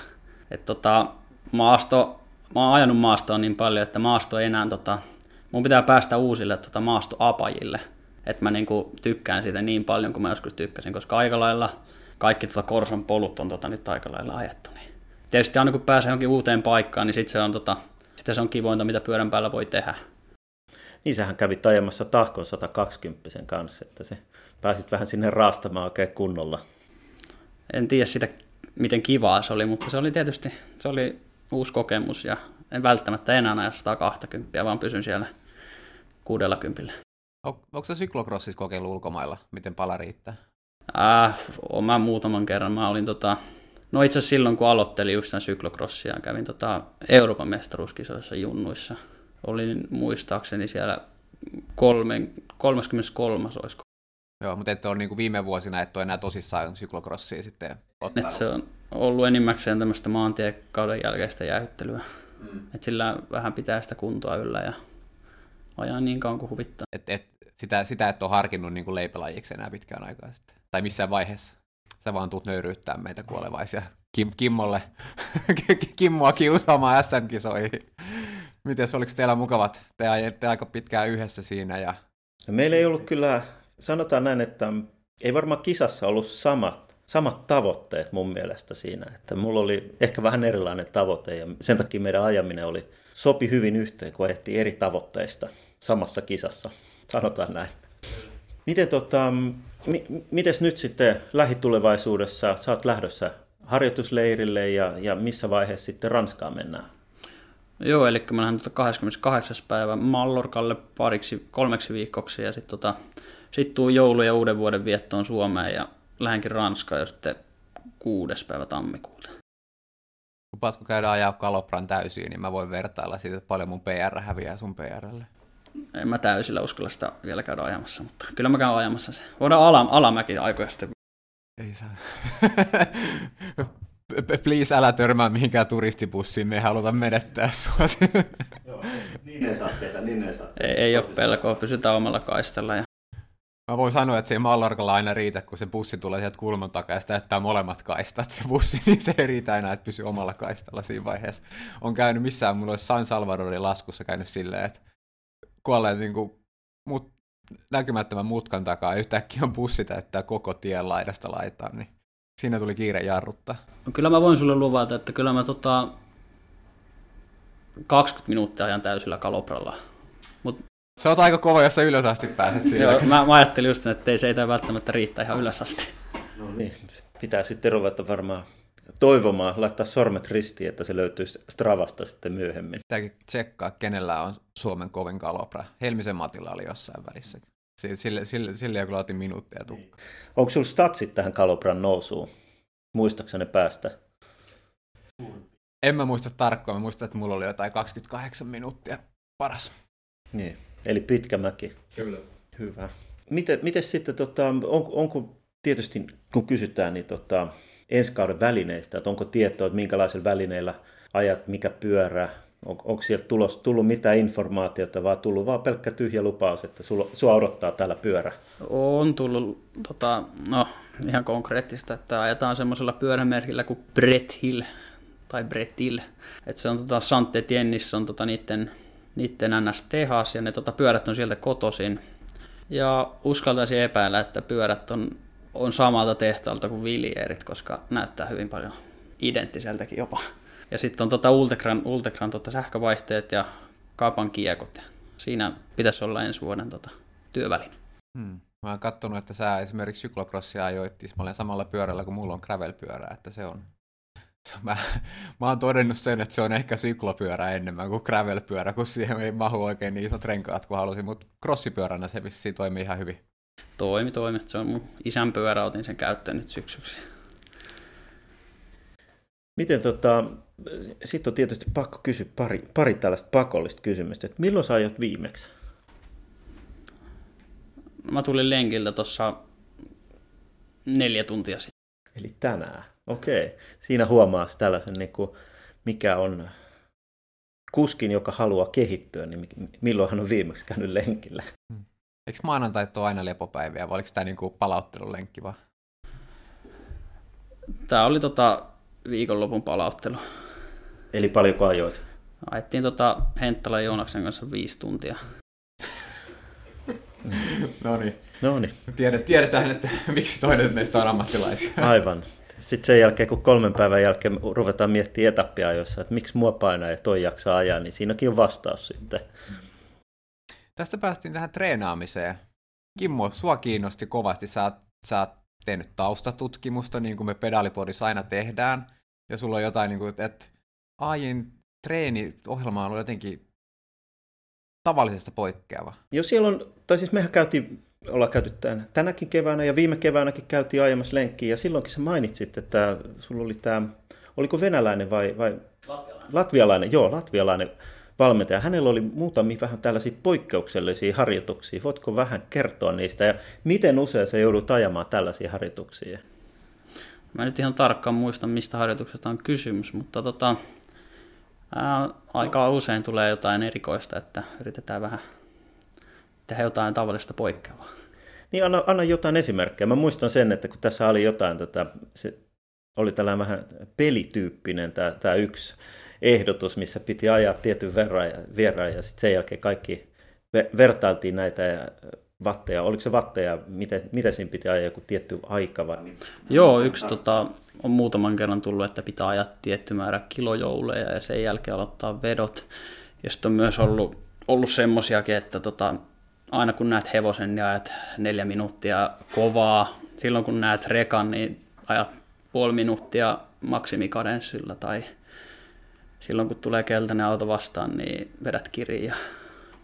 Et tota, maasto, mä oon ajanut maastoa niin paljon, että maasto ei enää, tota, mun pitää päästä uusille tota, maastoapajille, että mä niinku tykkään siitä niin paljon kuin mä joskus tykkäsin, koska aika lailla kaikki tota Korson polut on tota, nyt aika lailla ajettu. Niin. Tietysti aina kun pääsee johonkin uuteen paikkaan, niin sitten se on tota, sitä se on kivointa, mitä pyörän päällä voi tehdä. Niin sähän kävit ajamassa Tahkon 120 kanssa, että se pääsit vähän sinne raastamaan oikein kunnolla. En tiedä sitä, miten kivaa se oli, mutta se oli tietysti se oli uusi kokemus ja en välttämättä enää aja 120, vaan pysyn siellä 60. On, onko se syklokrossissa kokeillut ulkomailla? Miten pala riittää? Äh, olen mä muutaman kerran. Mä olin tota, No itse asiassa silloin, kun aloittelin just tämän syklokrossia, kävin tota Euroopan mestaruuskisoissa junnuissa. Olin muistaakseni siellä kolmen, 33. olisiko. Joo, mutta ette ole niin kuin viime vuosina, että ole enää tosissaan syklokrossia sitten ottaa. Et se on ollut enimmäkseen tämmöistä maantiekauden jälkeistä jäähyttelyä. Mm. Et sillä vähän pitää sitä kuntoa yllä ja ajaa niin kauan kuin huvittaa. Et, et, sitä, sitä et ole harkinnut niin kuin leipälajiksi enää pitkään aikaa sitten. Tai missään vaiheessa sä vaan tuut nöyryyttää meitä kuolevaisia Kim, Kimmolle, Kimmoa kiusaamaan SM-kisoihin. Miten oliko teillä mukavat? Te ajatte aika pitkään yhdessä siinä. Ja... No meillä ei ollut kyllä, sanotaan näin, että ei varmaan kisassa ollut samat, samat tavoitteet mun mielestä siinä. Että mulla oli ehkä vähän erilainen tavoite ja sen takia meidän ajaminen oli sopi hyvin yhteen, kun ajettiin eri tavoitteista samassa kisassa. Sanotaan näin. Miten tota, M- mites nyt sitten lähitulevaisuudessa, sä oot lähdössä harjoitusleirille ja, ja missä vaiheessa sitten Ranskaan mennään? Joo, eli mä lähden tuota 28. päivä Mallorkalle pariksi, kolmeksi viikoksi ja sitten tota, sit tuu joulu- ja uuden vuoden viettoon Suomeen ja lähdenkin Ranskaan jo sitten kuudes päivä tammikuuta. Lupaatko käydä ajaa Kalopran täysiin, niin mä voin vertailla siitä, että paljon mun PR häviää sun PRlle en mä täysillä uskalla sitä vielä käydä ajamassa, mutta kyllä mä käyn ajamassa se. Voidaan ala, alamäki aikoja sitten. Ei saa. Please älä törmää mihinkään turistibussiin, me ei haluta menettää sua. Joo, niin ei saa tehdä, niin ei saa tehdä. Ei, ei ole pelkoa, pysytään omalla kaistalla. Ja... Mä voin sanoa, että se ei Mallorcalla aina riitä, kun se bussi tulee sieltä kulman takaa ja sitä täyttää molemmat kaistat se bussi, niin se ei riitä enää, että pysyy omalla kaistalla siinä vaiheessa. On käynyt missään, mulla olisi San Salvadorin laskussa käynyt silleen, että kuolleen niin kuin, mut, näkymättömän mutkan takaa, yhtäkkiä on bussi täyttää koko tien laidasta laitaan, niin siinä tuli kiire jarruttaa. No, kyllä mä voin sulle luvata, että kyllä mä tota 20 minuuttia ajan täysillä kalopralla. Mut... Se on aika kova, jos sä ylös asti pääset siinä. Joo, mä, mä, ajattelin just sen, että ei se ei välttämättä riittää ihan ylös asti. No niin, pitää sitten ruveta varmaan toivomaan, laittaa sormet ristiin, että se löytyisi Stravasta sitten myöhemmin. Tämäkin tsekkaa, kenellä on Suomen kovin kalopra. Helmisen Matilla oli jossain välissä. Sille, sille, sille jo kyllä otin minuuttia tukka. Onko sulla statsit tähän Kalobran nousuun? Muistaakseni päästä? En mä muista tarkkaan, mä muistan, että mulla oli jotain 28 minuuttia paras. Niin, eli pitkä mäki. Kyllä. Hyvä. Miten, miten sitten, tota, on, onko tietysti kun kysytään, niin tota, ensi kauden välineistä, että onko tietoa, että minkälaisilla välineillä ajat, mikä pyörä, on, onko sieltä tulos, tullut mitään informaatiota, vaan tullut vaan pelkkä tyhjä lupaus, että sulla, sua odottaa täällä pyörä? On tullut tota, no, ihan konkreettista, että ajetaan semmoisella pyörämerkillä kuin Brett Hill, tai Brettil. että se on tota, Sante Tiennissä on tota, niiden, niiden NS-tehas, ja ne tota, pyörät on sieltä kotoisin. Ja uskaltaisin epäillä, että pyörät on, on samalta tehtaalta kuin Viljerit, koska näyttää hyvin paljon identtiseltäkin jopa. Ja sitten on tota Ultegran, Ultegran tota sähkövaihteet ja kapan kiekot. Siinä pitäisi olla ensi vuoden tota, työväline. Hmm. Mä oon katsonut, että sä esimerkiksi syklocrossia ajoit samalla pyörällä kuin mulla on gravel-pyörä, että se on Mä, mä oon todennut sen, että se on ehkä syklopyörä enemmän kuin gravelpyörä, kun siihen ei mahu oikein niin isot renkaat kuin halusin, mutta crossipyöränä se vissiin toimii ihan hyvin. Toimi, toimi. Se on mun isän pyörä, otin sen käyttöön nyt syksyksi. Miten tota, sitten on tietysti pakko kysyä pari, pari tällaista pakollista kysymystä, että milloin sä ajot viimeksi? Mä tulin lenkiltä tuossa neljä tuntia sitten. Eli tänään. Okei. Siinä huomaa tällaisen, niin kuin, mikä on kuskin, joka haluaa kehittyä, niin milloin hän on viimeksi käynyt lenkillä. Hmm. Eikö maanantait ole aina lepopäiviä, vai oliko tämä niin palauttelulenkki vaan? Tämä oli tota viikonlopun palauttelu. Eli paljonko ajoit? Ajettiin tota Henttala Joonaksen kanssa viisi tuntia. no niin. No niin. Tiedetään, että miksi toinen meistä on ammattilaisia. Aivan. Sitten sen jälkeen, kun kolmen päivän jälkeen ruvetaan miettimään etappia jossa, että miksi mua painaa ja toi jaksaa ajaa, niin siinäkin on vastaus sitten. Tästä päästiin tähän treenaamiseen. Kimmo, sua kiinnosti kovasti. Sä oot, sä oot tehnyt taustatutkimusta, niin kuin me pedalipodissa aina tehdään. Ja sulla on jotain, niin kuin, että ajin treeniohjelma on ollut jotenkin tavallisesta poikkeava. Joo, siellä on, tai siis mehän käytiin ollaan käyty tämän, tänäkin keväänä ja viime keväänäkin käytiin aiemmassa lenkkiä ja silloinkin sä mainitsit, että sulla oli tämä, oliko venäläinen vai, vai latvialainen. latvialainen, joo, latvialainen valmentaja. Hänellä oli muutamia vähän tällaisia poikkeuksellisia harjoituksia. Voitko vähän kertoa niistä ja miten usein se joudut ajamaan tällaisia harjoituksia? Mä nyt ihan tarkkaan muista, mistä harjoituksesta on kysymys, mutta tota, ää, aika usein tulee jotain erikoista, että yritetään vähän tehdä jotain tavallista poikkeavaa. Niin, anna, anna jotain esimerkkejä. Mä muistan sen, että kun tässä oli jotain tätä, se oli tällainen vähän pelityyppinen tämä, tämä yksi ehdotus, missä piti ajaa tietyn verran ja, verran ja sitten sen jälkeen kaikki vertailtiin näitä ja vatteja. Oliko se vatteja, miten, miten siinä piti ajaa joku tietty aika vai? Joo, yksi tota, on muutaman kerran tullut, että pitää ajaa tietty määrä kilojouleja ja sen jälkeen aloittaa vedot. Ja sitten on myös ollut, ollut semmoisiakin, että tota, aina kun näet hevosen, niin ajat neljä minuuttia kovaa. Silloin kun näet rekan, niin ajat puoli minuuttia maksimikadenssilla tai silloin kun tulee keltainen auto vastaan, niin vedät kiriin ja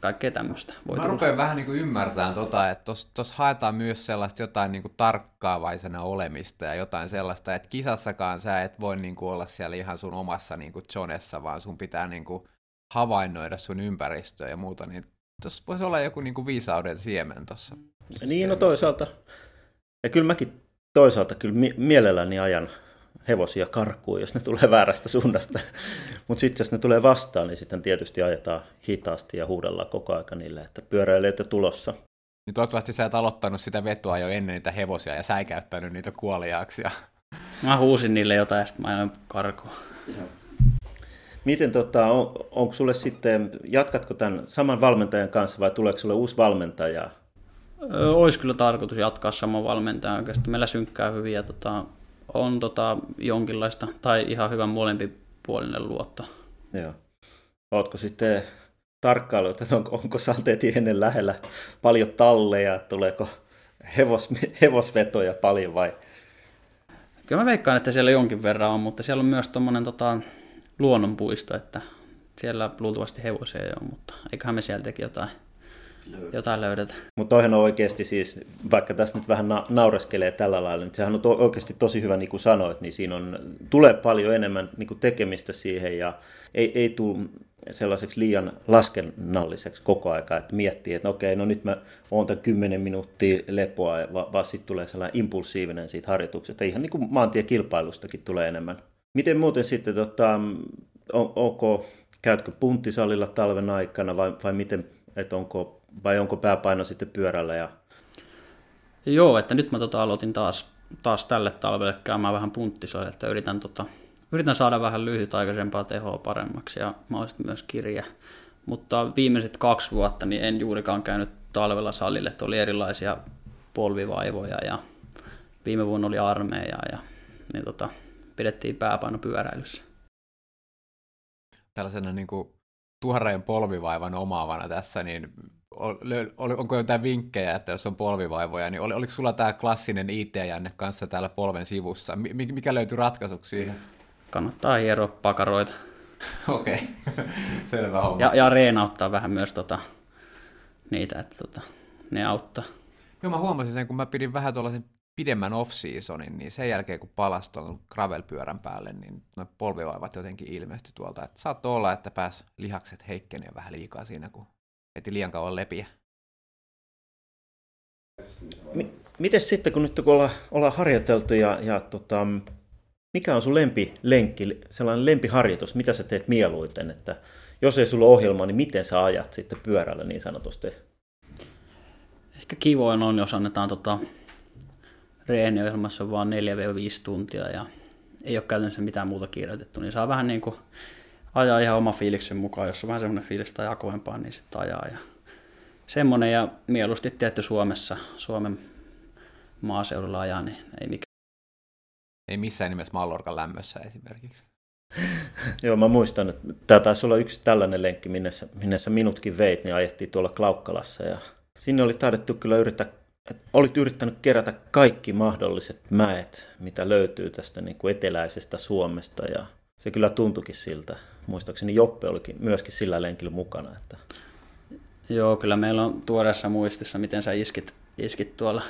kaikkea tämmöistä. Voi Mä tulla. rupean vähän niin kuin ymmärtämään tota, että tuossa haetaan myös sellaista jotain niin kuin tarkkaavaisena olemista ja jotain sellaista, että kisassakaan sä et voi niin kuin olla siellä ihan sun omassa niin kuin zonessa, vaan sun pitää niin kuin havainnoida sun ympäristöä ja muuta, niin Tuossa voisi olla joku niin kuin viisauden siemen tuossa. Niin, no toisaalta. Ja kyllä mäkin toisaalta kyllä mielelläni ajan hevosia karkuun, jos ne tulee väärästä suunnasta. Mutta sitten jos ne tulee vastaan, niin sitten tietysti ajetaan hitaasti ja huudellaan koko aika niille, että pyöräilijät tulossa. Niin toivottavasti sä et aloittanut sitä vetoa jo ennen niitä hevosia ja säikäyttänyt niitä kuoliaaksi. Mä huusin niille jotain ja sitten mä ajoin karkuun. Miten tota, on, onko sulle sitten, jatkatko tämän saman valmentajan kanssa vai tuleeko sulle uusi valmentaja? Olisi kyllä tarkoitus jatkaa saman valmentajan oikeastaan. Meillä synkkää hyvin ja tota, on tota, jonkinlaista tai ihan hyvän molempipuolinen luotto. Joo. Oletko sitten tarkkailu, että onko, onko ennen lähellä paljon talleja, tuleeko hevos, hevosvetoja paljon vai? Kyllä mä veikkaan, että siellä jonkin verran on, mutta siellä on myös tuommoinen tota, luonnonpuisto, että siellä luultavasti hevosia ei ole, mutta eiköhän me sieltäkin jotain jotain löydetään. Mutta toihan on oikeasti siis, vaikka tässä nyt vähän na- naureskelee tällä lailla, niin sehän on to- oikeasti tosi hyvä, niin kuin sanoit, niin siinä on, tulee paljon enemmän niin kuin tekemistä siihen ja ei, ei tule sellaiseksi liian laskennalliseksi koko aika, että miettii, että okei, no nyt mä oon tämän 10 minuuttia lepoa, vaan va sitten tulee sellainen impulsiivinen siitä harjoituksesta. Ihan niin kuin maantiekilpailustakin tulee enemmän. Miten muuten sitten, tota, on, onko, käytkö punttisalilla talven aikana vai, vai miten, että onko, vai onko pääpaino sitten pyörällä? Ja... Joo, että nyt mä tota aloitin taas, taas tälle talvelle käymään vähän punttisalilla, että yritän tota, yritän saada vähän lyhytaikaisempaa tehoa paremmaksi ja mahdollisesti myös kirja. Mutta viimeiset kaksi vuotta niin en juurikaan käynyt talvella salille, että oli erilaisia polvivaivoja ja viime vuonna oli armeija ja niin tota, pidettiin pääpaino pyöräilyssä. Tällaisena niin kuin tuhareen polvivaivan omaavana tässä, niin onko jotain vinkkejä, että jos on polvivaivoja, niin oliko sulla tämä klassinen IT-jänne kanssa täällä polven sivussa? Mikä löytyi ratkaisuksi siihen? kannattaa hieroa pakaroita. Okei, okay. selvä homma. Ja, ja reenauttaa vähän myös tota, niitä, että tota, ne auttaa. Joo, mä huomasin sen, kun mä pidin vähän tuollaisen pidemmän off-seasonin, niin sen jälkeen kun palasi tuon gravel-pyörän päälle, niin nuo polvivaivat jotenkin ilmestyi tuolta. Että saattoi olla, että pääs lihakset heikkenee vähän liikaa siinä, kun eti liian kauan lepiä. M- Miten sitten, kun nyt kun ollaan, ollaan harjoiteltu ja, ja tota, mikä on sun lempilenkki, sellainen lempiharjoitus, mitä sä teet mieluiten, että jos ei sulla ole ohjelmaa, niin miten sä ajat sitten pyörällä niin sanotusti? Ehkä kivoin on, jos annetaan tota, reeniohjelmassa vaan 4-5 tuntia ja ei ole käytännössä mitään muuta kirjoitettu, niin saa vähän niin kuin ajaa ihan oma fiiliksen mukaan. Jos on vähän semmoinen fiilis, että ajaa kovempaa, niin sitten ajaa. Ja semmoinen ja mieluusti tietty Suomessa, Suomen maaseudulla ajaa, niin ei mikään ei missään nimessä Mallorcan lämmössä esimerkiksi. Joo, mä muistan, että tämä taisi olla yksi tällainen lenkki, minne sä, minne sä minutkin veit, niin ajettiin tuolla Klaukkalassa. Ja sinne oli taidettu kyllä yrittää, että olit yrittänyt kerätä kaikki mahdolliset mäet, mitä löytyy tästä niin kuin eteläisestä Suomesta. Ja se kyllä tuntukin siltä. Muistaakseni Joppe olikin myöskin sillä lenkillä mukana. Että... Joo, kyllä meillä on tuoreessa muistissa, miten sä iskit, iskit tuolla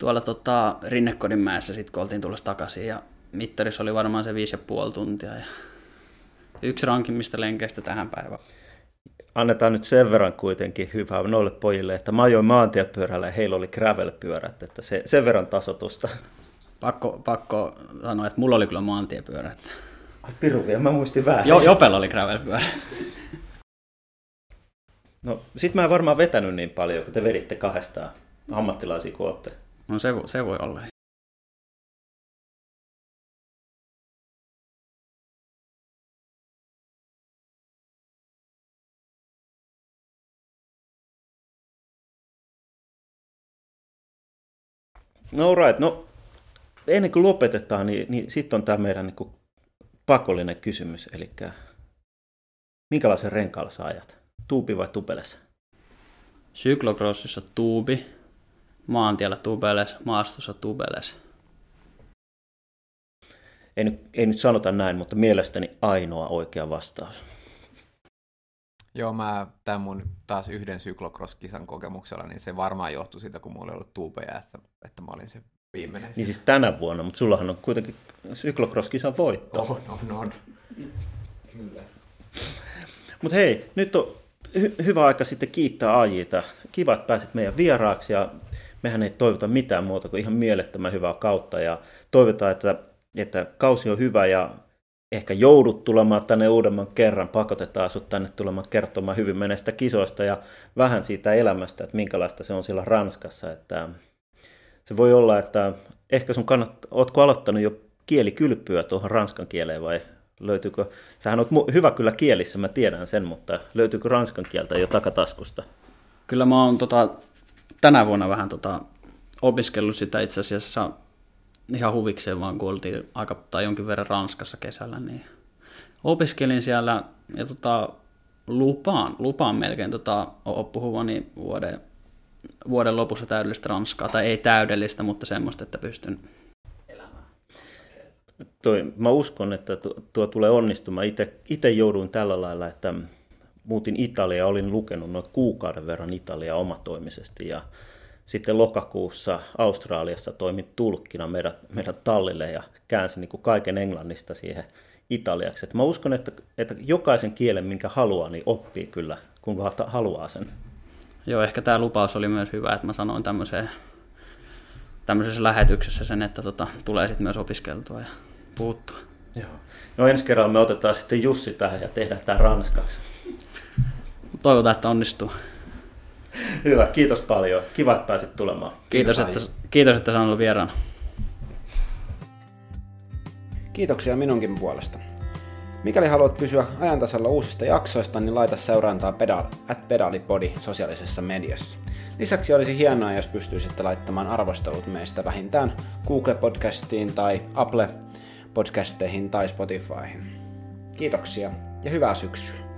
tuolla tota, Rinnekodin mäessä sitten, kun oltiin tulossa takaisin. Ja mittarissa oli varmaan se viisi ja puoli tuntia. Ja yksi rankimmista lenkeistä tähän päivään. Annetaan nyt sen verran kuitenkin hyvää noille pojille, että mä ajoin maantiepyörällä ja heillä oli gravel-pyörät, että se, sen verran tasotusta. Pakko, pakko sanoa, että mulla oli kyllä maantiepyörät. Ai piru vielä, mä muistin vähän. Jo, Jopella oli gravel-pyörä. No sit mä en varmaan vetänyt niin paljon, kun te veditte kahdestaan ammattilaisia kuin No se, se voi olla. No right, no ennen kuin lopetetaan, niin, niin sitten on tämä meidän niin kuin, pakollinen kysymys, eli minkälaisen renkaalla sä ajat? Tuupi vai tupeles? Syklokrossissa tuubi, maantiellä tubeles, maastossa tubeles. Ei nyt, ei nyt sanota näin, mutta mielestäni ainoa oikea vastaus. Joo, mä tämän mun taas yhden syklocross-kisan kokemuksella, niin se varmaan johtui siitä, kun mulla ei ollut tuubeja, että, että mä olin se viimeinen. Niin siis tänä vuonna, mutta sullahan on kuitenkin syklocross-kisan voitto. On, on, on. Kyllä. Mutta hei, nyt on hy- hyvä aika sitten kiittää Ajita. Kiva, että pääsit meidän vieraaksi ja mehän ei toivota mitään muuta kuin ihan mielettömän hyvää kautta ja toivotaan, että, että kausi on hyvä ja ehkä joudut tulemaan tänne uudemman kerran, pakotetaan sinut tänne tulemaan kertomaan hyvin menestä kisoista ja vähän siitä elämästä, että minkälaista se on siellä Ranskassa. Että se voi olla, että ehkä sun kannattaa, ootko aloittanut jo kielikylpyä tuohon ranskan kieleen vai löytyykö, sähän oot hyvä kyllä kielissä, mä tiedän sen, mutta löytyykö ranskan kieltä jo takataskusta? Kyllä mä oon tota, tänä vuonna vähän tota, opiskellut sitä itse asiassa ihan huvikseen vaan, kun oltiin aika, tai jonkin verran Ranskassa kesällä, niin opiskelin siellä ja tota, lupaan, lupaan melkein tota, puhuvani vuoden, vuoden lopussa täydellistä Ranskaa, tai ei täydellistä, mutta semmoista, että pystyn. Toi, mä uskon, että tuo, tuo tulee onnistumaan. Itse jouduin tällä lailla, että muutin Italia, olin lukenut noin kuukauden verran Italiaa omatoimisesti ja sitten lokakuussa Australiassa toimin tulkkina meidän, meidän tallille ja käänsin niin kuin kaiken englannista siihen italiaksi. Et mä uskon, että, että jokaisen kielen, minkä haluaa, niin oppii kyllä, kun vaan haluaa sen. Joo, ehkä tämä lupaus oli myös hyvä, että mä sanoin tämmöiseen, tämmöisessä lähetyksessä sen, että tota, tulee sitten myös opiskeltua ja puuttua. Joo. No ensi kerralla me otetaan sitten Jussi tähän ja tehdään tämä ranskaksi. Toivotaan, että onnistuu. Hyvä, kiitos paljon. Kiva, että pääsit tulemaan. Kiitos, että, kiitos, että sain olla vieraana. Kiitoksia minunkin puolesta. Mikäli haluat pysyä ajantasalla uusista jaksoista, niin laita seurantaa pedal, at pedalipodi sosiaalisessa mediassa. Lisäksi olisi hienoa, jos pystyisitte laittamaan arvostelut meistä vähintään Google-podcastiin tai Apple-podcasteihin tai Spotifyhin. Kiitoksia ja hyvää syksyä!